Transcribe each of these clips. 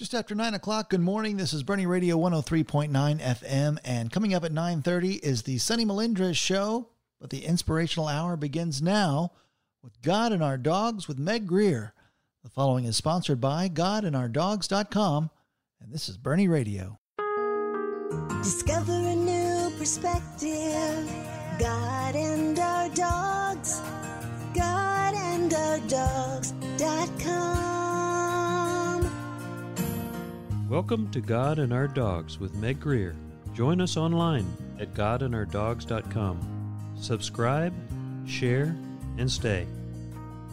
Just after 9 o'clock, good morning. This is Boerne Radio 103.9 FM. And coming up at 9.30 is the Sunny Melindres Show. But the inspirational hour begins now with God and Our Dogs with Meg Grier. The following is sponsored by GodandOurDogs.com. And this is Boerne Radio. Discover a new perspective. God and our dogs. Welcome to God and Our Dogs with Meg Grier. Join us online at godandourdogs.com. Subscribe, share, and stay.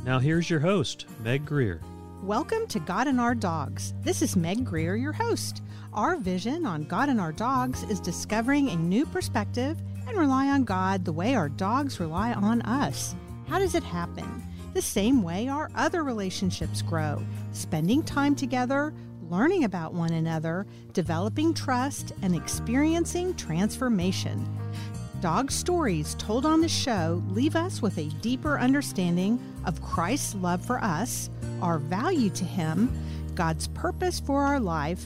Now here's your host, Meg Grier. Welcome to God and Our Dogs. This is Meg Grier, your host. Our vision on God and Our Dogs is discovering a new perspective and rely on God the way our dogs rely on us. How does it happen? The same way our other relationships grow, spending time together, learning about one another, developing trust, and experiencing transformation. Dog stories told on the show leave us with a deeper understanding of Christ's love for us, our value to Him, God's purpose for our life,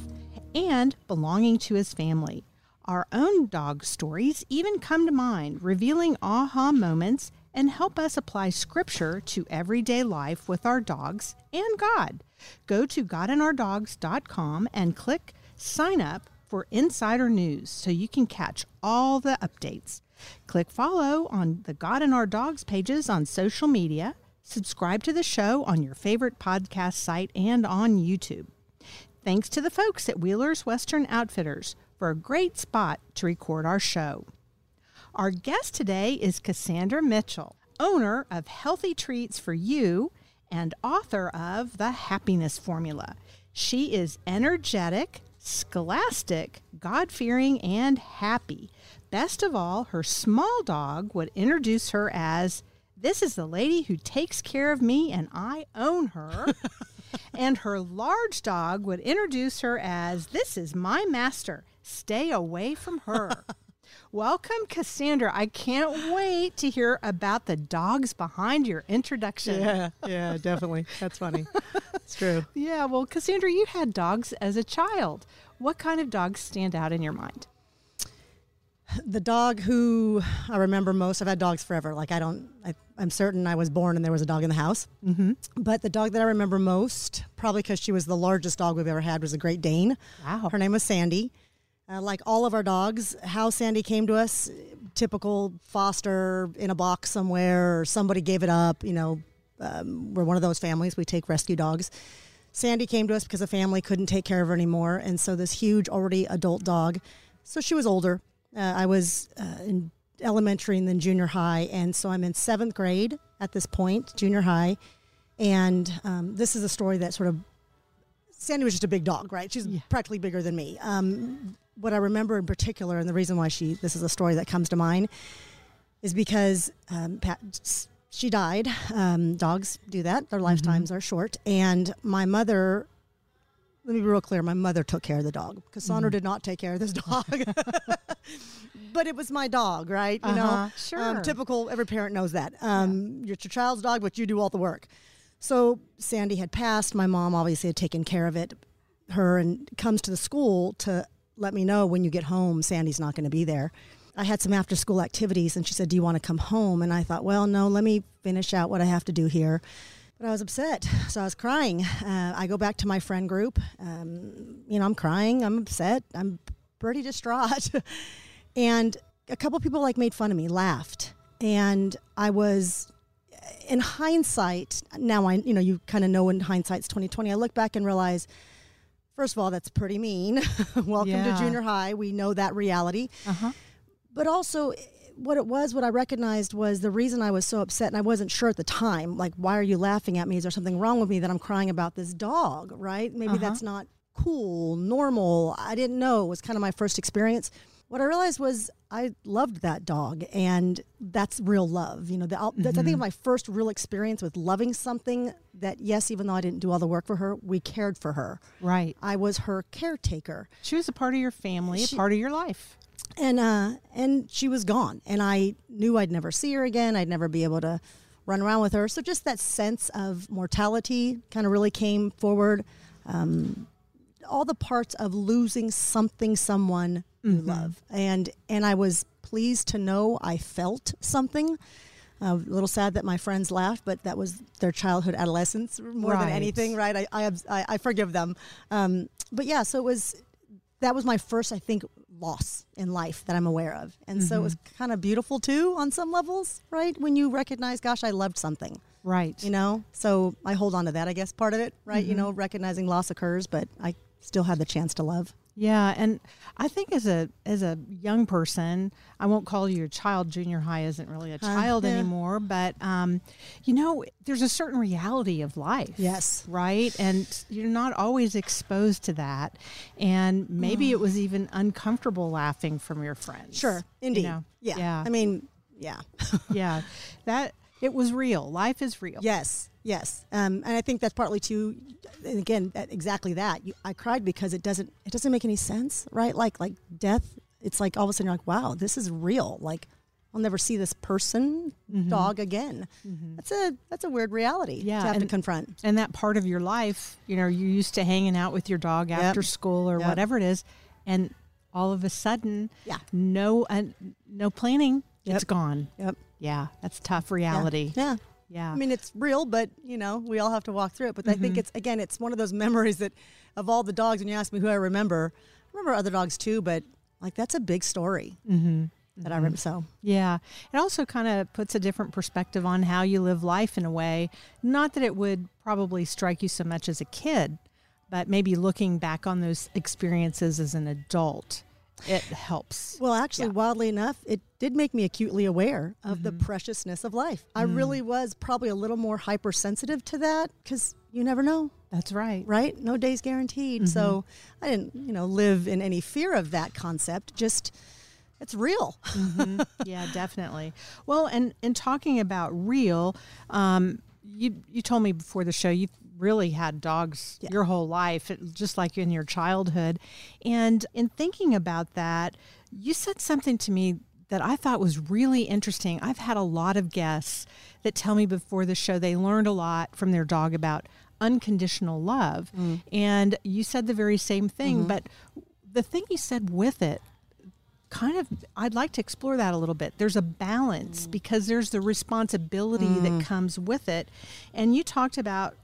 and belonging to His family. Our own dog stories even come to mind, revealing aha moments and help us apply scripture to everyday life with our dogs and God. Go to godandourdogs.com and click sign up for insider news so you can catch all the updates. Click follow on the God and Our Dogs pages on social media. Subscribe to the show on your favorite podcast site and on YouTube. Thanks to the folks at Wheeler's Western Outfitters for a great spot to record our show. Our guest today is Kasandra Mitchell, owner of Healthy Treats for You and author of The Happiness Formula. She is energetic, scholastic, God fearing, and happy. Best of all, her small dog would introduce her as this is the lady who takes care of me and I own her. and her large dog would introduce her as this is my master. Stay away from her. Welcome, Kasandra. I can't wait to hear about the dogs behind your introduction. Yeah, yeah, definitely. That's funny. It's true. Yeah, well, Kasandra, you had dogs as a child. What kind of dogs stand out in your mind? The dog who I remember most, I've had dogs forever. Like, I don't, I, am certain I was born and there was a dog in the house. Mm-hmm. But the dog that I remember most, probably because she was the largest dog we've ever had, was a Great Dane. Wow. Her name was Sandy. Uh, like all of our dogs, how Sandy came to us, typical foster in a box somewhere, or somebody gave it up. You know, um, we're one of those families. We take rescue dogs. Sandy came to us because the family couldn't take care of her anymore, and so this huge, already adult dog. So she was older. Uh, I was uh, in elementary and then junior high, and so I'm in seventh grade at this point, junior high, and um, this is a story that sort of Sandy was just a big dog, right? She's Yeah. practically bigger than me. Um, what I remember in particular, and the reason why she this is a story that comes to mind, is because um, Pat, she died. Um, dogs do that; their lifetimes are short. And my mother, let me be real clear: my mother took care of the dog. Kasandra did not take care of this dog, but it was my dog, right? You Uh-huh, know, sure. Um, typical. Every parent knows that. Um, You're your child's dog, but you do all the work. So Sandy had passed. My mom obviously had taken care of it. Her and comes to the school to let me know when you get home, Sandy's not going to be there. I had some after school activities and she said, Do you want to come home? And I thought, Well, no, let me finish out what I have to do here. But I was upset. So I was crying. Uh, I go back to my friend group. Um, you know, I'm crying. I'm upset. I'm pretty distraught. and a couple people like made fun of me, laughed. And I was in hindsight, now I, you know, you kind of know in hindsight's 2020. I look back and realize, first of all, that's pretty mean. Welcome Yeah. to junior high. We know that reality. Uh-huh. But also, what it was, what I recognized was the reason I was so upset, and I wasn't sure at the time, like, why are you laughing at me? Is there something wrong with me that I'm crying about this dog, right? Maybe that's not cool, normal. I didn't know. It was kind of my first experience. What I realized was I loved that dog, and that's real love. You know, the, that's, I think my first real experience with loving something that, yes, even though I didn't do all the work for her, we cared for her. Right. I was her caretaker. She was a part of your family, She- a part of your life. and uh and she was gone and i knew i'd never see her again i'd never be able to run around with her so just that sense of mortality kind of really came forward um all the parts of losing something, someone you love, and and I was pleased to know I felt something. Uh, a little sad that my friends laughed, but that was their childhood, adolescence more than anything, right? I I, I, I forgive them. Um, but yeah, so it was that was my first, I think, loss in life that I'm aware of, and so it was kind of beautiful too on some levels, right? When you recognize, gosh, I loved something Right. you know so i hold on to that i guess part of it right you know recognizing loss occurs but i still had the chance to love Yeah, and I think as a as a young person, I won't call you a child. Junior high isn't really a child yeah. anymore, but um, you know, there's a certain reality of life. Yes. right, and you're not always exposed to that, and maybe it was even uncomfortable laughing from your friends. sure indeed You know? yeah yeah, i mean yeah yeah. That it was real. Life is real. yes yes um, and i think that's partly too and again that, exactly that you, i cried because it doesn't it doesn't make any sense right like like death it's like all of a sudden you're like wow this is real like i'll never see this person dog again that's a that's a weird reality Mm-hmm. Yeah, to have to confront and that part of your life, you know, you're used to hanging out with your dog Yep. after school or Yep. whatever it is, and all of a sudden, Yeah. no, uh, no planning, Yep. it's gone. yep Yeah, that's tough reality. yeah. Yeah, I mean, it's real, but you know, we all have to walk through it. But I Mm-hmm. think it's again, it's one of those memories that of all the dogs. When you ask me who I remember, I remember other dogs too, but like that's a big story Mm-hmm. that I remember. So yeah. It also kind of puts a different perspective on how you live life in a way. Not that it would probably strike you so much as a kid, but maybe looking back on those experiences as an adult, it helps. Well, actually, Yeah. wildly enough, it did make me acutely aware of Mm-hmm. the preciousness of life. I Mm. really was probably a little more hypersensitive to that because you never know, That's right. right? No day's guaranteed. So Mm-hmm. I didn't, you know, live in any fear of that concept. Just it's real. yeah, definitely. Well, and in talking about real, um, you you told me before the show you really had dogs Yeah. your whole life, just like in your childhood. And in thinking about that, you said something to me that I thought was really interesting. I've had a lot of guests that tell me before the show they learned a lot from their dog about unconditional love. Mm. And you said the very same thing, mm-hmm. but the thing you said with it kind of I'd like to explore that a little bit. There's a balance mm. because there's the responsibility that mm. comes with it. And you talked about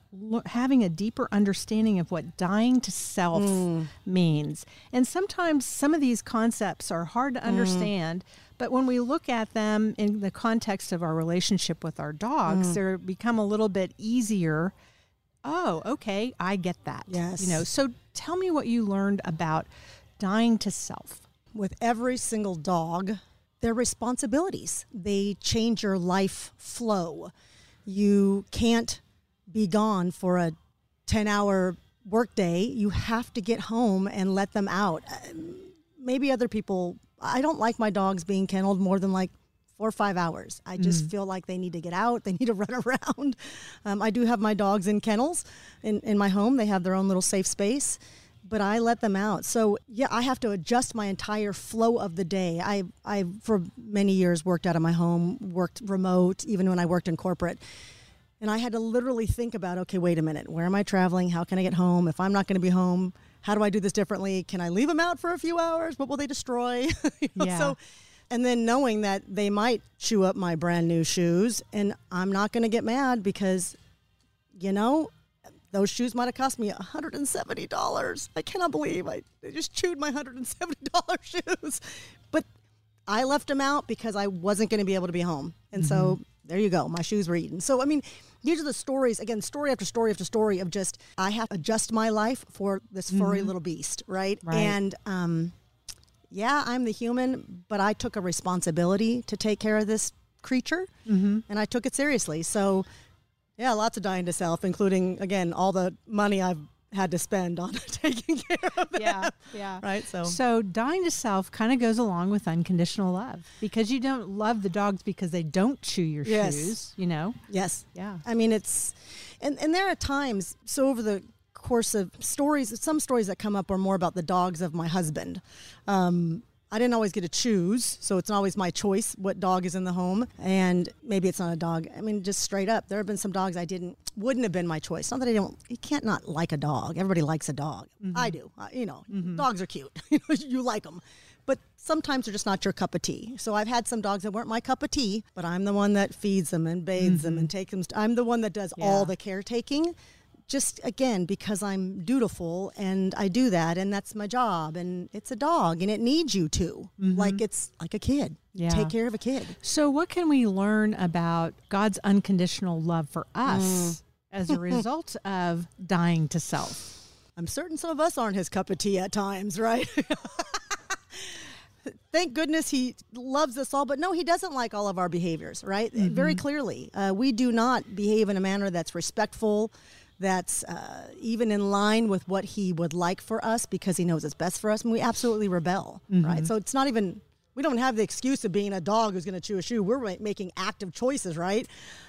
having a deeper understanding of what dying to self hmm. means. And sometimes some of these concepts are hard to hmm. understand, but when we look at them in the context of our relationship with our dogs, hmm. they become a little bit easier. Oh, okay, I get that. Yes. You know, so tell me what you learned about dying to self. with every single dog, their responsibilities. They change your life flow. You can't be gone for a 10 hour workday. You have to get home and let them out. Uh, Maybe other people, I don't like my dogs being kenneled more than like four or five hours. I just feel like they need to get out. They need to run around. Um, I do have my dogs in kennels in, in my home. They have their own little safe space but I let them out. So yeah, I have to adjust my entire flow of the day. I I for many years worked out of my home, worked remote, even when I worked in corporate. And I had to literally think about, okay, wait a minute, where am I traveling? How can I get home? If I'm not going to be home, how do I do this differently? Can I leave them out for a few hours? What will they destroy? You know, Yeah. So and then knowing that they might chew up my brand new shoes and I'm not going to get mad because you know, those shoes might have cost me $170. I cannot believe I they just chewed my $170 shoes. But I left them out because I wasn't going to be able to be home. And so mm-hmm. There you go. My shoes were eaten. So, I mean, these are the stories, again, story after story after story of just, I have to adjust my life for this furry little beast, right? Right. And, um, yeah, I'm the human, but I took a responsibility to take care of this creature and I took it seriously. So, yeah, lots of dying to self, including, again, all the money I've had to spend on taking care of it. Yeah, yeah. Right. So, So dying to self kind of goes along with unconditional love because you don't love the dogs because they don't chew your Yes. shoes, you know? yes. Yeah. I mean, it's, and, and there are times, so over the course of stories, some stories that come up are more about the dogs of my husband. Um, I didn't always get to choose, so it's not always my choice what dog is in the home. And maybe it's not a dog. I mean, just straight up, there have been some dogs I didn't wouldn't have been my choice. Not that I don't. You can't not like a dog. Everybody likes a dog. Mm-hmm. I do. Uh, you know, mm-hmm. dogs are cute. you like them, but sometimes they're just not your cup of tea. So I've had some dogs that weren't my cup of tea, but I'm the one that feeds them and bathes them mm-hmm. and takes them. I'm the one that does all the caretaking just again because I'm dutiful and I do that and that's my job and it's a dog and it needs you to. Mm-hmm. Like it's like a kid. Yeah. take care of a kid. So, what can we learn about God's unconditional love for us mm. as a result of dying to self? I'm certain some of us aren't his cup of tea at times right? Thank goodness he loves us all but no he doesn't like all of our behaviors right? Very mm-hmm. clearly. Uh, we do not behave in a manner that's respectful that's uh, even in line with what he would like for us because he knows it's best for us and we absolutely rebel right? So it's not even we don't have the excuse of being a dog who's going to chew a shoe. We're making active choices right?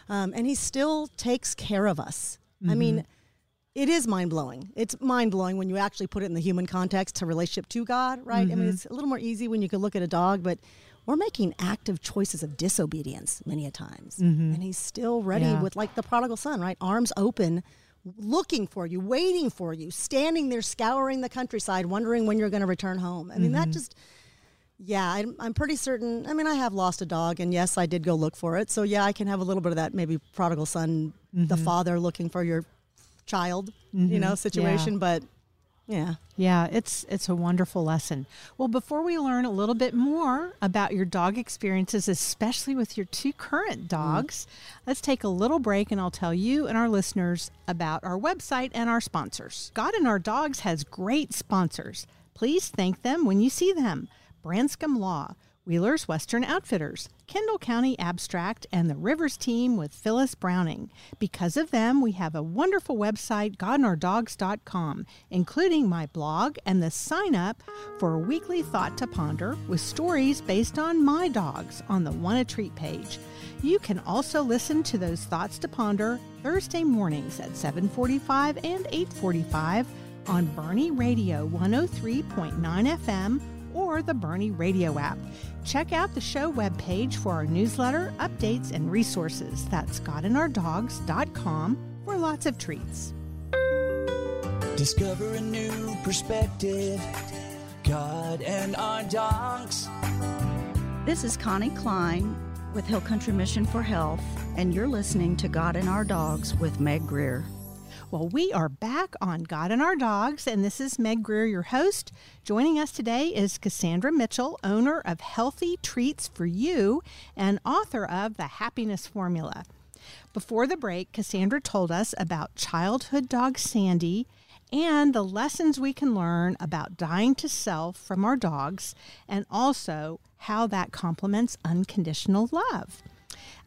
Um, and he still takes care of us. I mean it is mind blowing. It's mind blowing when you actually put it in the human context to relationship to God, right? I mean, it's a little more easy when you can look at a dog, but we're making active choices of disobedience many a times, and He's still ready Yeah. with like the prodigal son, right? Arms open, looking for you, waiting for you, standing there scouring the countryside, wondering when you're going to return home. I mean, that mm-hmm. just. Yeah, I'm, I'm pretty certain. I mean, I have lost a dog, and yes, I did go look for it. So, yeah, I can have a little bit of that maybe prodigal son, the mm-hmm. father looking for your child, you mm-hmm. know, situation. But yeah, Yeah, it's it's a wonderful lesson. Well, before we learn a little bit more about your dog experiences, especially with your two current mm. dogs, let's take a little break and I'll tell you and our listeners about our website and our sponsors. God and Our Dogs has great sponsors. Please thank them when you see them. Branscombe Law, Wheeler's Western Outfitters, Kendall County Abstract, and the Rivers team with Phyllis Browning. Because of them, we have a wonderful website, godandourdogs.com, including my blog and the sign up for a weekly thought to ponder with stories based on my dogs on the Want to Treat page. You can also listen to those thoughts to ponder Thursday mornings at 7:45 and 8:45 on Boerne Radio 103.9 FM or the Boerne Radio app. Check out the show webpage for our newsletter, updates, and resources. That's godandourdogs.com for lots of treats. Discover a new perspective. God and our dogs. This is Connie Klein with Hill Country Mission for Health, and you're listening to God and Our Dogs with Meg Grier. Well, we are back on God and Our Dogs, and this is Meg Grier, your host. Joining us today is Kasandra Mitchell, owner of Healthy Treats for You and author of The Happiness Formula. Before the break, Kasandra told us about childhood dog Sandy and the lessons we can learn about dying to self from our dogs, and also how that complements unconditional love.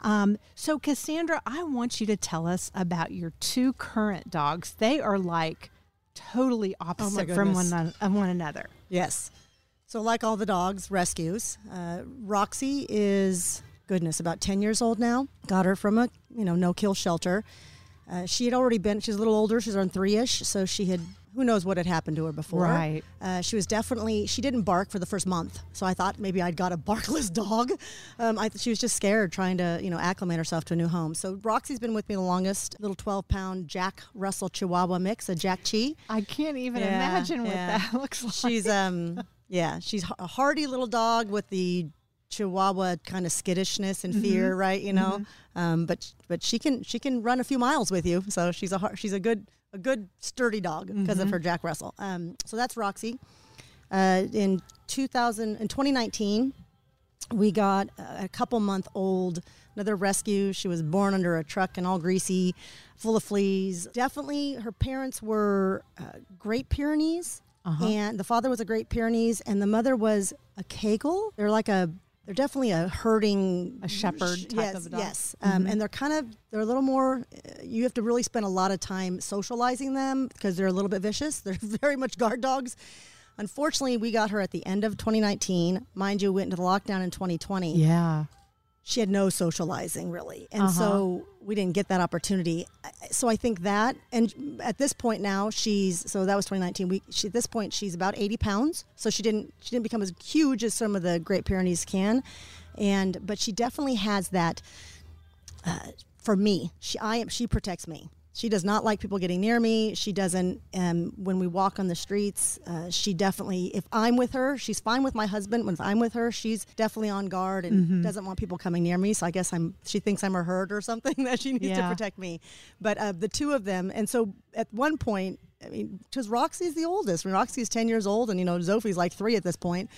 Um, so, Kasandra, I want you to tell us about your two current dogs. They are like totally opposite from one, one another. yes. So, like all the dogs, rescues. Uh, Roxy is goodness about ten years old now. Got her from a you know no kill shelter. Uh, she had already been. She's a little older. She's around three ish. So she had. Who knows what had happened to her before? Right. Uh, she was definitely. She didn't bark for the first month. So I thought maybe I'd got a barkless dog. Um, I, she was just scared, trying to you know acclimate herself to a new home. So Roxy's been with me the longest. Little twelve pound Jack Russell Chihuahua mix, a Jack Chi. I can't even Yeah, imagine what yeah. that looks like. She's um yeah, she's a hardy little dog with the Chihuahua kind of skittishness and fear, right? You know, um, but but she can she can run a few miles with you, so she's a she's a good a good sturdy dog because of her Jack Russell. Um, so that's Roxy. Uh, in 2000 in 2019, we got a couple month old another rescue. She was born under a truck and all greasy full of fleas. Definitely her parents were uh, great pyrenees and the father was a great pyrenees and the mother was a kegel. They're like a they're definitely a herding A shepherd type yes, of a dog. yes um, and they're kind of they're a little more uh, you have to really spend a lot of time socializing them because they're a little bit vicious they're very much guard dogs Unfortunately, we got her at the end of 2019. Mind you, went into the lockdown in 2020. yeah. She had no socializing really, and Uh-huh. so we didn't get that opportunity. So I think that, and at this point now, she's so that was 2019. We she, at this point she's about 80 pounds, so she didn't she didn't become as huge as some of the Great Pyrenees can, and but she definitely has that for me. She I am she protects me. She does not like people getting near me. She doesn't. Um, when we walk on the streets, uh, she definitely. If I'm with her, she's fine with my husband. When I'm with her, she's definitely on guard and doesn't want people coming near me. So I guess I'm. She thinks I'm a herd or something that she needs Yeah. to protect me. But uh, the two of them, and so at one point, I mean, because Roxy's the oldest. I mean, Roxy's ten years old, and you know, Sophie's like three at this point.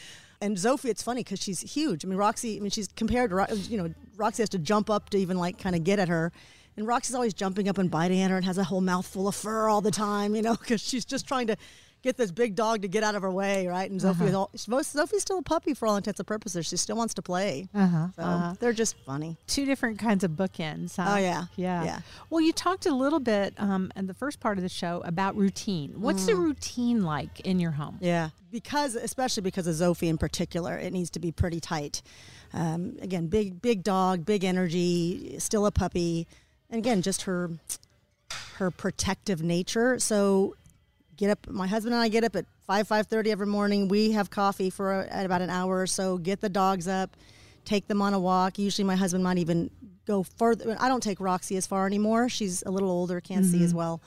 And Sophie, it's funny because she's huge. I mean, Roxy, I mean, she's compared to, you know, Roxy has to jump up to even like kind of get at her. And Roxy's always jumping up and biting at her and has a whole mouthful of fur all the time, you know, because she's just trying to get this big dog to get out of her way, right? And Uh-huh. Sophie's all, Sophie's still a puppy for all intents and purposes. She still wants to play. Uh-huh, So uh-huh. they're just funny. Two different kinds of bookends. Huh? Oh, yeah. yeah, Yeah. Well, you talked a little bit um, in the first part of the show about routine. What's Mm. the routine like in your home? Yeah, because especially because of Sophie in particular, it needs to be pretty tight. Um, again, big big dog, big energy, still a puppy, and again, just her her protective nature. So get up. My husband and I get up at five five thirty every morning. We have coffee for a, at about an hour or so. Get the dogs up, take them on a walk. Usually, my husband might even go further. I don't take Roxy as far anymore. She's a little older, can't see as well.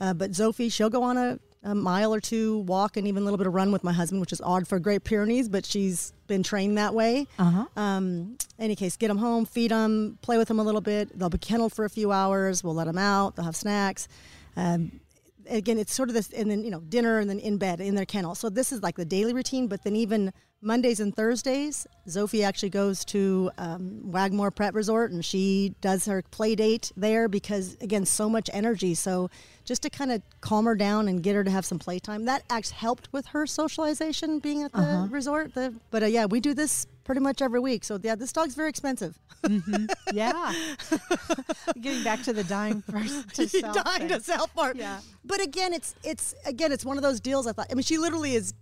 Uh, but Sophie, she'll go on a, a mile or two walk and even a little bit of run with my husband, which is odd for Great Pyrenees, but she's been trained that way. Uh-huh. Um, any case, get them home, feed them, play with them a little bit. They'll be kenneled for a few hours. We'll let them out. They'll have snacks. Um, again, it's sort of this, and then you know, dinner, and then in bed in their kennel. So this is like the daily routine. But then even Mondays and Thursdays, Sophie actually goes to um, Wagmore Pet Resort, and she does her play date there because again, so much energy. So just to kind of calm her down and get her to have some playtime, that actually helped with her socialization being at the resort. The, but uh, yeah, we do this pretty much every week. So yeah, this dog's very expensive. Mm-hmm. Yeah. Getting back to the dying person to self dying to thing. self part. Yeah. But again, it's it's again, it's one of those deals. I thought. I mean, she literally is.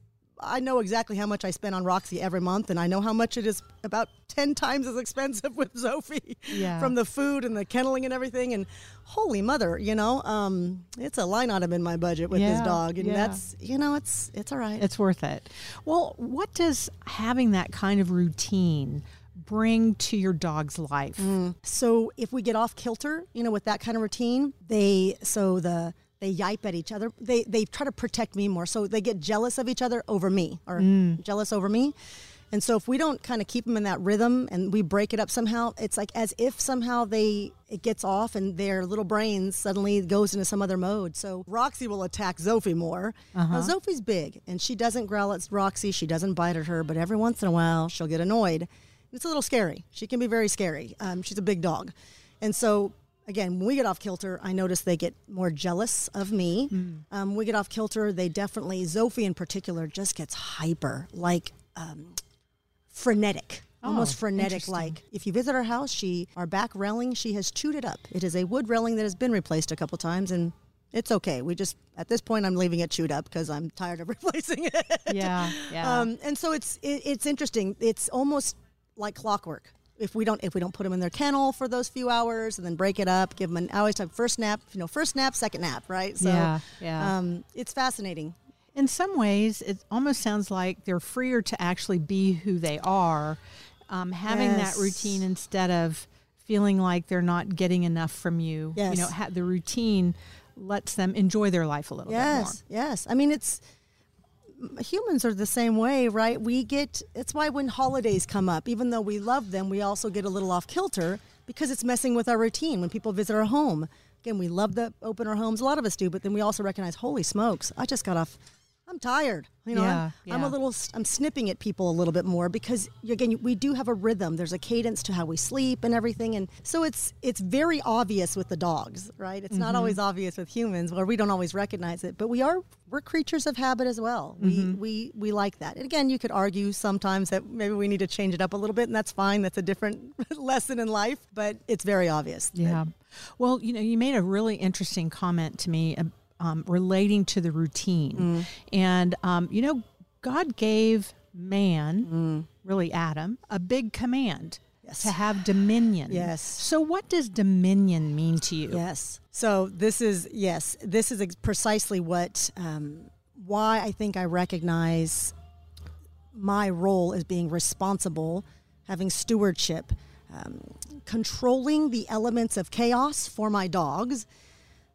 I know exactly how much I spend on Roxy every month, and I know how much it is about ten times as expensive with Sophie. Yeah. From the food and the kenneling and everything, and holy mother, you know, um, it's a line item in my budget with this dog, and yeah. that's you know, it's it's all right. It's worth it. Well, what does having that kind of routine bring to your dog's life? So if we get off kilter, you know, with that kind of routine, they so the they yipe at each other. They they try to protect me more. So they get jealous of each other over me or jealous over me. And so if we don't kind of keep them in that rhythm and we break it up somehow, it's like as if somehow they it gets off and their little brains suddenly goes into some other mode. So Roxy will attack Sophie more. Now Sophie's big and she doesn't growl at Roxy, she doesn't bite at her, but every once in a while she'll get annoyed. It's a little scary. She can be very scary. Um, she's a big dog. And so, again, when we get off kilter, I notice they get more jealous of me. Um, we get off kilter, they definitely, Sophie in particular, just gets hyper, like um, frenetic. Almost frenetic, like if you visit our house, she our back railing she has chewed it up. It is a wood railing that has been replaced a couple times, and it's okay. We just at this point I'm leaving it chewed up because I'm tired of replacing it. Yeah, yeah. Um, and so it's it, it's interesting. It's almost like clockwork. If we don't if we don't put them in their kennel for those few hours and then break it up, give them an I always have first nap, you know, first nap, second nap, right? So Yeah, yeah. Um, it's fascinating. in some ways, it almost sounds like they're freer to actually be who they are, um, having Yes. that routine instead of feeling like they're not getting enough from you. Yes. You know, ha- the routine lets them enjoy their life a little bit more. Yes, yes. I mean, it's humans are the same way, right? We get it's why when holidays come up, even though we love them, we also get a little off kilter because it's messing with our routine. When people visit our home, again, we love to open our homes. A lot of us do, but then we also recognize, holy smokes, I just got off. I'm tired. You know, I'm, Yeah, I'm a little. I'm snipping at people a little bit more because again, we do have a rhythm. There's a cadence to how we sleep and everything, and so it's it's very obvious with the dogs, right? It's not always mm-hmm. obvious with humans, where we don't always recognize it. But we are we're creatures of habit as well. We mm-hmm. we we like that. And again, you could argue sometimes that maybe we need to change it up a little bit, and that's fine. That's a different lesson in life, but it's very obvious. that- Yeah. Well, you know, you made a really interesting comment to me um, relating to the routine. And, um, you know, God gave man, really Adam, a big command Yes. to have dominion. Yes. So, what does dominion mean to you? Yes. So this is yes, this is precisely what um, why I think I recognize my role as being responsible, having stewardship, um, controlling the elements of chaos for my dogs.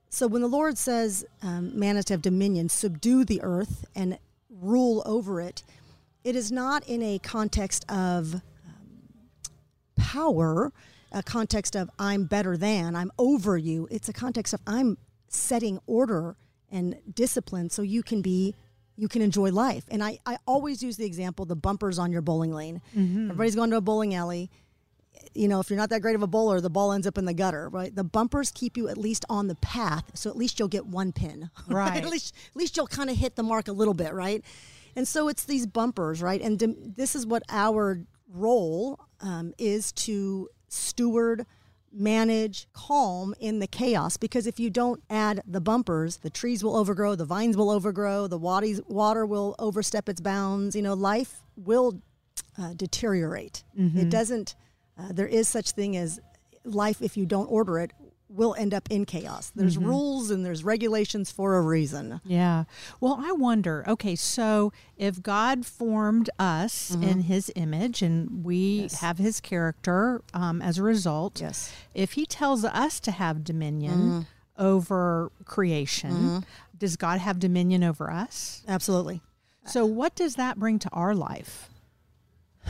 So when the Lord says, um, "Man is to have dominion, subdue the earth, and rule over it," it is not in a context of power, a context of I'm better than, I'm over you. It's a context of I'm setting order and discipline so you can be you can enjoy life. And I, I always use the example the bumpers on your bowling lane. Everybody's going to a bowling alley. You know, if you're not that great of a bowler, the ball ends up in the gutter, right? The bumpers keep you at least on the path, so at least you'll get one pin. Right. at least at least you'll kind of hit the mark a little bit, right? And so it's these bumpers, right? And this is what our role um, is to steward, manage, calm in the chaos. Because if you don't add the bumpers, the trees will overgrow, the vines will overgrow, the water water will overstep its bounds. You know, life will uh, deteriorate. It doesn't. Uh, there is such thing as life if you don't order it will end up in chaos. There's rules and there's regulations for a reason. Yeah. Well, I wonder okay, so if God formed us in his image and we Yes. have his character um, as a result, Yes. if he tells us to have dominion over creation, does God have dominion over us? Absolutely. So, what does that bring to our life?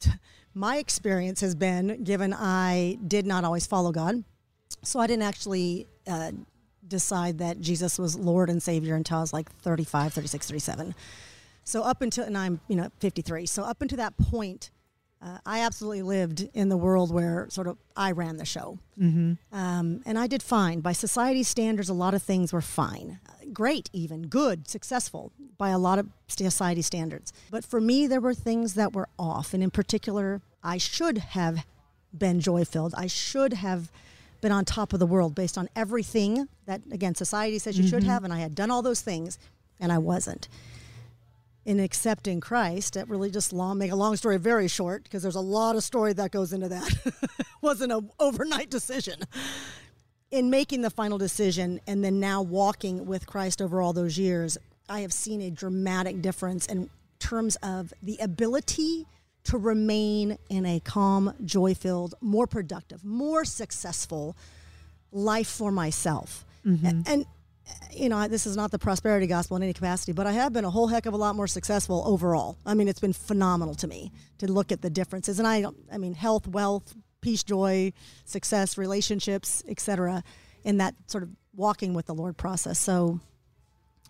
my experience has been given I did not always follow God. So I didn't actually uh, decide that Jesus was Lord and Savior until I was like 35, 36, 37. So up until, and I'm, you know, 53. So up until that point, uh, I absolutely lived in the world where sort of I ran the show. Mm-hmm. Um, and I did fine. By society standards, a lot of things were fine. Uh, great, even, good, successful by a lot of society standards. But for me, there were things that were off. And in particular, I should have been joy filled. I should have been on top of the world based on everything that, again, society says you should have. And I had done all those things, and I wasn't in accepting Christ, that really just long make a long story very short because there's a lot of story that goes into that. wasn't an overnight decision. In making the final decision and then now walking with Christ over all those years, I have seen a dramatic difference in terms of the ability to remain in a calm, joy filled, more productive, more successful life for myself. Mm-hmm. And, and you know, this is not the prosperity gospel in any capacity, but I have been a whole heck of a lot more successful overall. I mean, it's been phenomenal to me to look at the differences. And I don't, I mean, health, wealth, peace, joy, success, relationships, etc., in that sort of walking with the Lord process. So,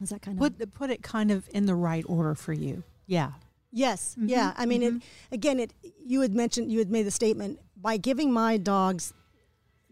is that kind of Put put it kind of in the right order for you. Yeah. Yes, mm-hmm. yeah. I mean, it, mm-hmm. again, it. You had mentioned, you had made the statement by giving my dogs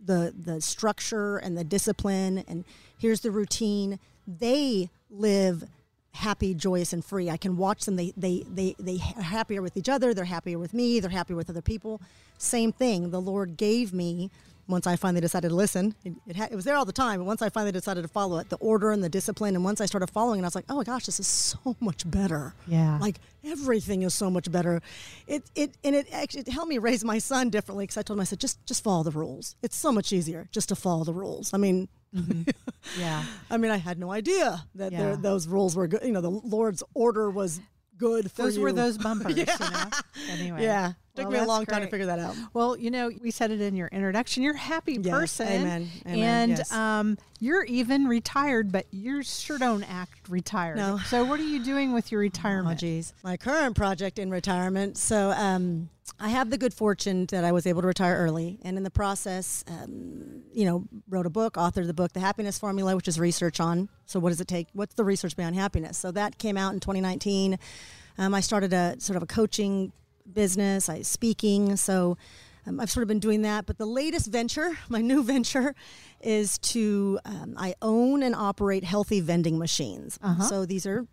the the structure and the discipline, and here's the routine. They live happy, joyous, and free. I can watch them. They they they they are happier with each other. They're happier with me. They're happier with other people. Same thing. The Lord gave me. Once I finally decided to listen, it, it, ha- it was there all the time. But once I finally decided to follow it, the order and the discipline, and once I started following it, I was like, "Oh my gosh, this is so much better." Yeah. like everything is so much better. It it and it actually it helped me raise my son differently because I told him I said just just follow the rules. It's so much easier just to follow the rules. I mean, mm-hmm. Yeah. I mean, I had no idea that there, those rules were good. You know, the Lord's order was good for Those were you. those bumpers, you know. Anyway. Yeah, took Well, me a long time to figure that out. Well, you know, we said it in your introduction. You're a happy Yes, person. amen, amen, And yes. um, you're even retired, but you sure don't act retired. No. So, what are you doing with your Oh, retirement? geez. My current project in retirement. So, um, I have the good fortune that I was able to retire early, and in the process, um, you know, wrote a book, authored the book, The Happiness Formula, which is research on. So, what does it take? What's the research behind happiness? So that came out in 2019. Um, I started a sort of a coaching business. I speaking. So. Um, I've sort of been doing that, but the latest venture, my new venture, is to um, I own and operate healthy vending machines. So these are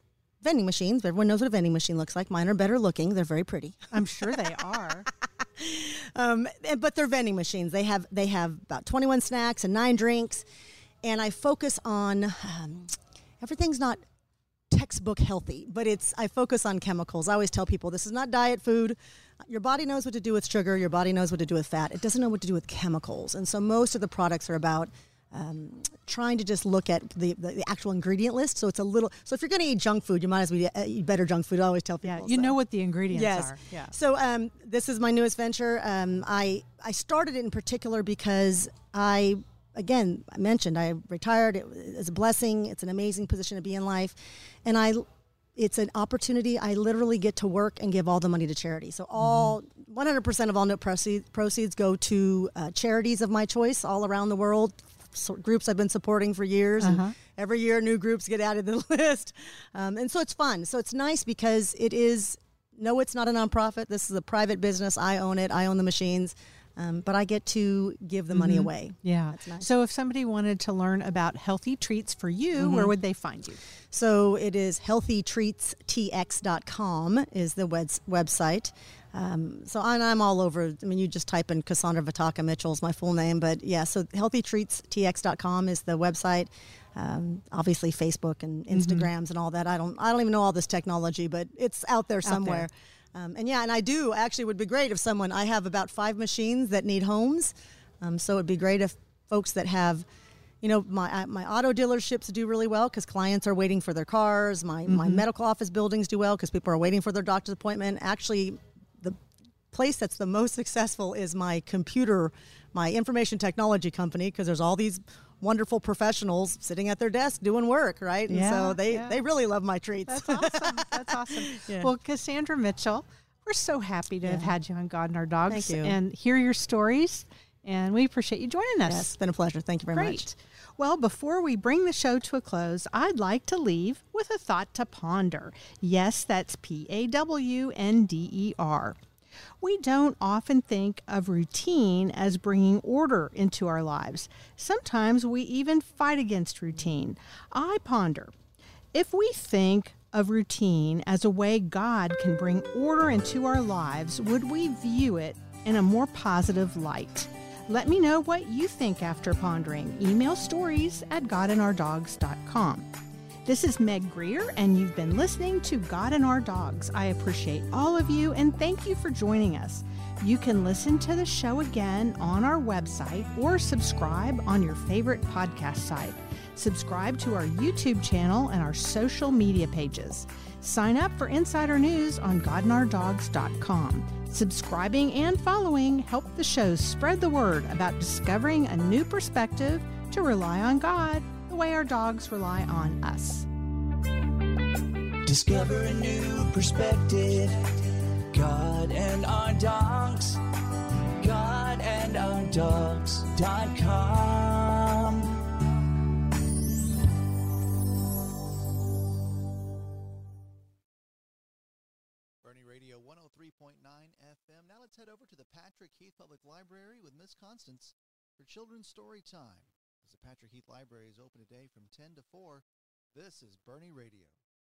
vending machines. Everyone knows what a vending machine looks like. Mine are better looking. They're very pretty. I'm sure they are. Um, but they're vending machines. They have they have about 21 snacks and nine drinks, and I focus on um, everything's not textbook healthy, but it's I focus on chemicals. I always tell people this is not diet food. Your body knows what to do with sugar. Your body knows what to do with fat. It doesn't know what to do with chemicals. And so most of the products are about um, trying to just look at the, the, the actual ingredient list. So it's a little. So if you're going to eat junk food, you might as well eat, uh, better junk food. I always tell people. Yeah, you so. know what the ingredients Yes. are. Yeah. So um, this is my newest venture. Um, I I started it in particular because I again I mentioned I retired. It was a blessing. It's an amazing position to be in life, and I. It's an opportunity. I literally get to work and give all the money to charity. So all 100% of all net proceeds proceeds go to uh, charities of my choice all around the world. So groups I've been supporting for years, and every year new groups get added to the list, um, and so it's fun. So it's nice because it is no, it's not a nonprofit. This is a private business. I own it. I own the machines, um, but I get to give the money away. Yeah. Nice. So if somebody wanted to learn about healthy treats for you, where would they find you? So it is healthytreatstx.com is the web- website. Um, so and I'm all over. I mean, you just type in Kasandra Vitacca Mitchell is my full name, but yeah. So healthytreatstx.com is the website. Um, obviously, Facebook and Instagrams and all that. I don't. I don't even know all this technology, but it's out there somewhere. Um, and yeah, and I do actually would be great if someone. I have about five machines that need homes, um, so it'd be great if folks that have you know my my auto dealerships do really well because clients are waiting for their cars. My my medical office buildings do well because people are waiting for their doctor's appointment. Actually the place that's the most successful is my computer my information technology company because there's all these wonderful professionals sitting at their desk doing work right and Yeah, so they yeah. they really love my treats That's awesome. That's awesome. Yeah. Well, Kasandra Mitchell, we're so happy to have had you on God and Our Dogs and hear your stories. And we appreciate you joining us. yes it's been a pleasure thank you very Great. much Well, before we bring the show to a close, I'd like to leave with a thought to ponder. Yes, that's P A W N D E R. We don't often think of routine as bringing order into our lives. Sometimes we even fight against routine. I ponder if we think of routine as a way God can bring order into our lives, would we view it in a more positive light? Let me know what you think after pondering. Email stories at godandourdogs.com. This is Meg Grier, and you've been listening to God and Our Dogs. I appreciate all of you and thank you for joining us. You can listen to the show again on our website or subscribe on your favorite podcast site. Subscribe to our YouTube channel and our social media pages. Sign up for insider news on godandourdogs.com. Subscribing and following help the show spread the word about discovering a new perspective to rely on God the way our dogs rely on us. Discover a new perspective. God and our dogs. God and our dogs.com. Boerne Radio 103.9 FM. Now let's head over to the Patrick Heath Public Library with Miss Constance for Children's Story Time. The Patrick Heath Library is open today from 10 to 4, this is Boerne Radio.